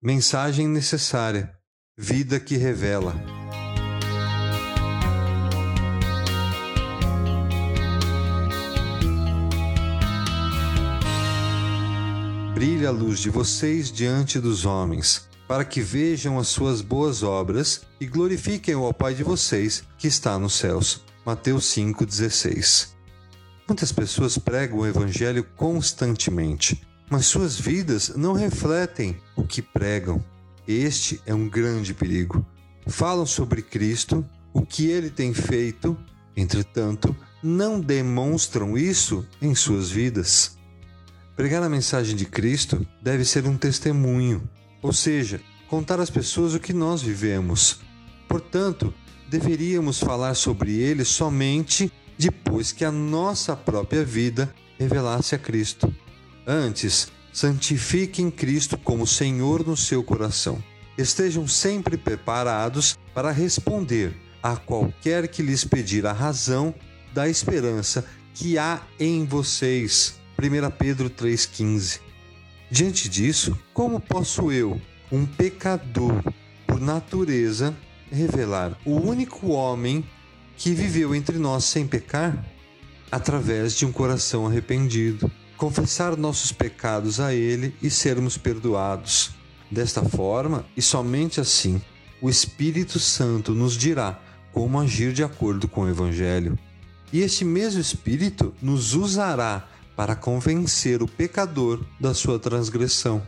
Mensagem necessária. Vida que revela. Brilha a luz de vocês diante dos homens, para que vejam as suas boas obras e glorifiquem o Pai de vocês que está nos céus. Mateus 5,16. Muitas pessoas pregam o Evangelho constantemente mas suas vidas não refletem o que pregam. Este é um grande perigo. Falam sobre Cristo, o que ele tem feito, entretanto, não demonstram isso em suas vidas. Pregar a mensagem de Cristo deve ser um testemunho, ou seja, contar às pessoas o que nós vivemos. Portanto, deveríamos falar sobre ele somente depois que a nossa própria vida revelasse a Cristo. Antes, santifiquem Cristo como Senhor no seu coração. Estejam sempre preparados para responder a qualquer que lhes pedir a razão da esperança que há em vocês. 1 Pedro 3,15. Diante disso, como posso eu, um pecador por natureza, revelar o único homem que viveu entre nós sem pecar? Através de um coração arrependido confessar nossos pecados a Ele e sermos perdoados. Desta forma, e somente assim, o Espírito Santo nos dirá como agir de acordo com o Evangelho. E este mesmo Espírito nos usará para convencer o pecador da sua transgressão.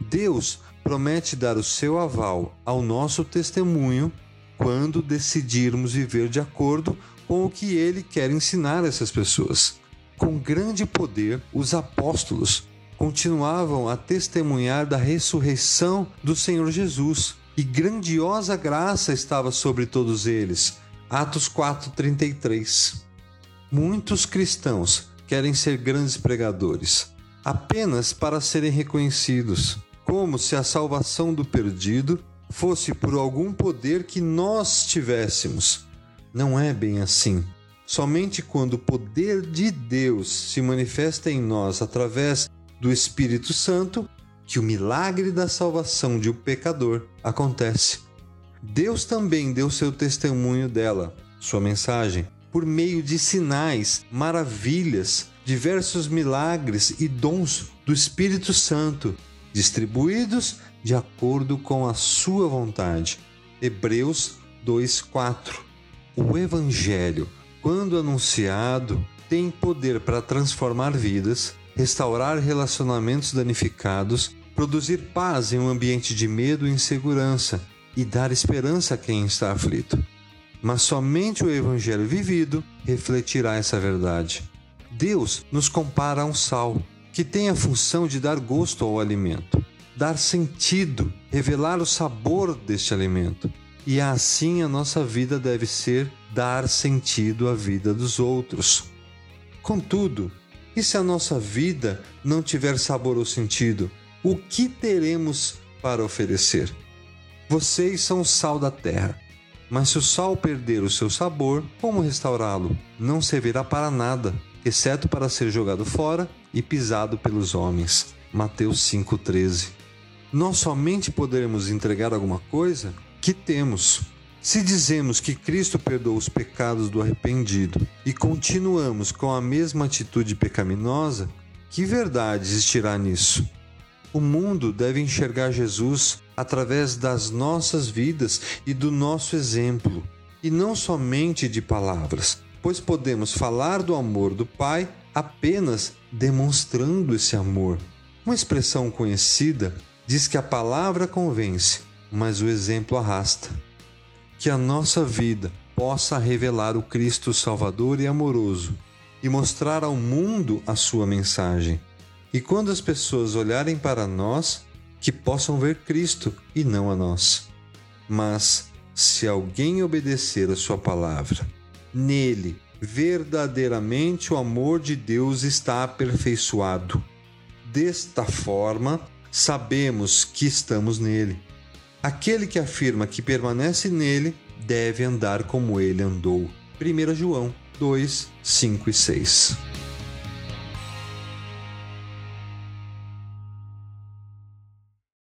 Deus promete dar o seu aval ao nosso testemunho quando decidirmos viver de acordo com o que ele quer ensinar essas pessoas. Com grande poder, os apóstolos continuavam a testemunhar da ressurreição do Senhor Jesus, e grandiosa graça estava sobre todos eles. Atos 4:33. Muitos cristãos querem ser grandes pregadores, apenas para serem reconhecidos, como se a salvação do perdido fosse por algum poder que nós tivéssemos. Não é bem assim. Somente quando o poder de Deus se manifesta em nós através do Espírito Santo que o milagre da salvação de um pecador acontece. Deus também deu seu testemunho dela, sua mensagem, por meio de sinais, maravilhas, diversos milagres e dons do Espírito Santo, distribuídos de acordo com a sua vontade. Hebreus 2:4. O evangelho quando anunciado, tem poder para transformar vidas, restaurar relacionamentos danificados, produzir paz em um ambiente de medo e insegurança e dar esperança a quem está aflito. Mas somente o Evangelho vivido refletirá essa verdade. Deus nos compara a um sal, que tem a função de dar gosto ao alimento, dar sentido, revelar o sabor deste alimento e assim a nossa vida deve ser dar sentido à vida dos outros. Contudo, e se a nossa vida não tiver sabor ou sentido, o que teremos para oferecer? Vocês são o sal da terra. Mas se o sal perder o seu sabor, como restaurá-lo? Não servirá para nada, exceto para ser jogado fora e pisado pelos homens. Mateus 5,13. Nós somente poderemos entregar alguma coisa que temos. Se dizemos que Cristo perdoou os pecados do arrependido e continuamos com a mesma atitude pecaminosa, que verdade existirá nisso? O mundo deve enxergar Jesus através das nossas vidas e do nosso exemplo, e não somente de palavras, pois podemos falar do amor do Pai apenas demonstrando esse amor. Uma expressão conhecida diz que a palavra convence, mas o exemplo arrasta. Que a nossa vida possa revelar o Cristo Salvador e amoroso e mostrar ao mundo a sua mensagem. E quando as pessoas olharem para nós, que possam ver Cristo e não a nós. Mas, se alguém obedecer a Sua palavra, nele verdadeiramente o amor de Deus está aperfeiçoado. Desta forma, sabemos que estamos nele. Aquele que afirma que permanece nele deve andar como ele andou. 1 João 2, 5 e 6.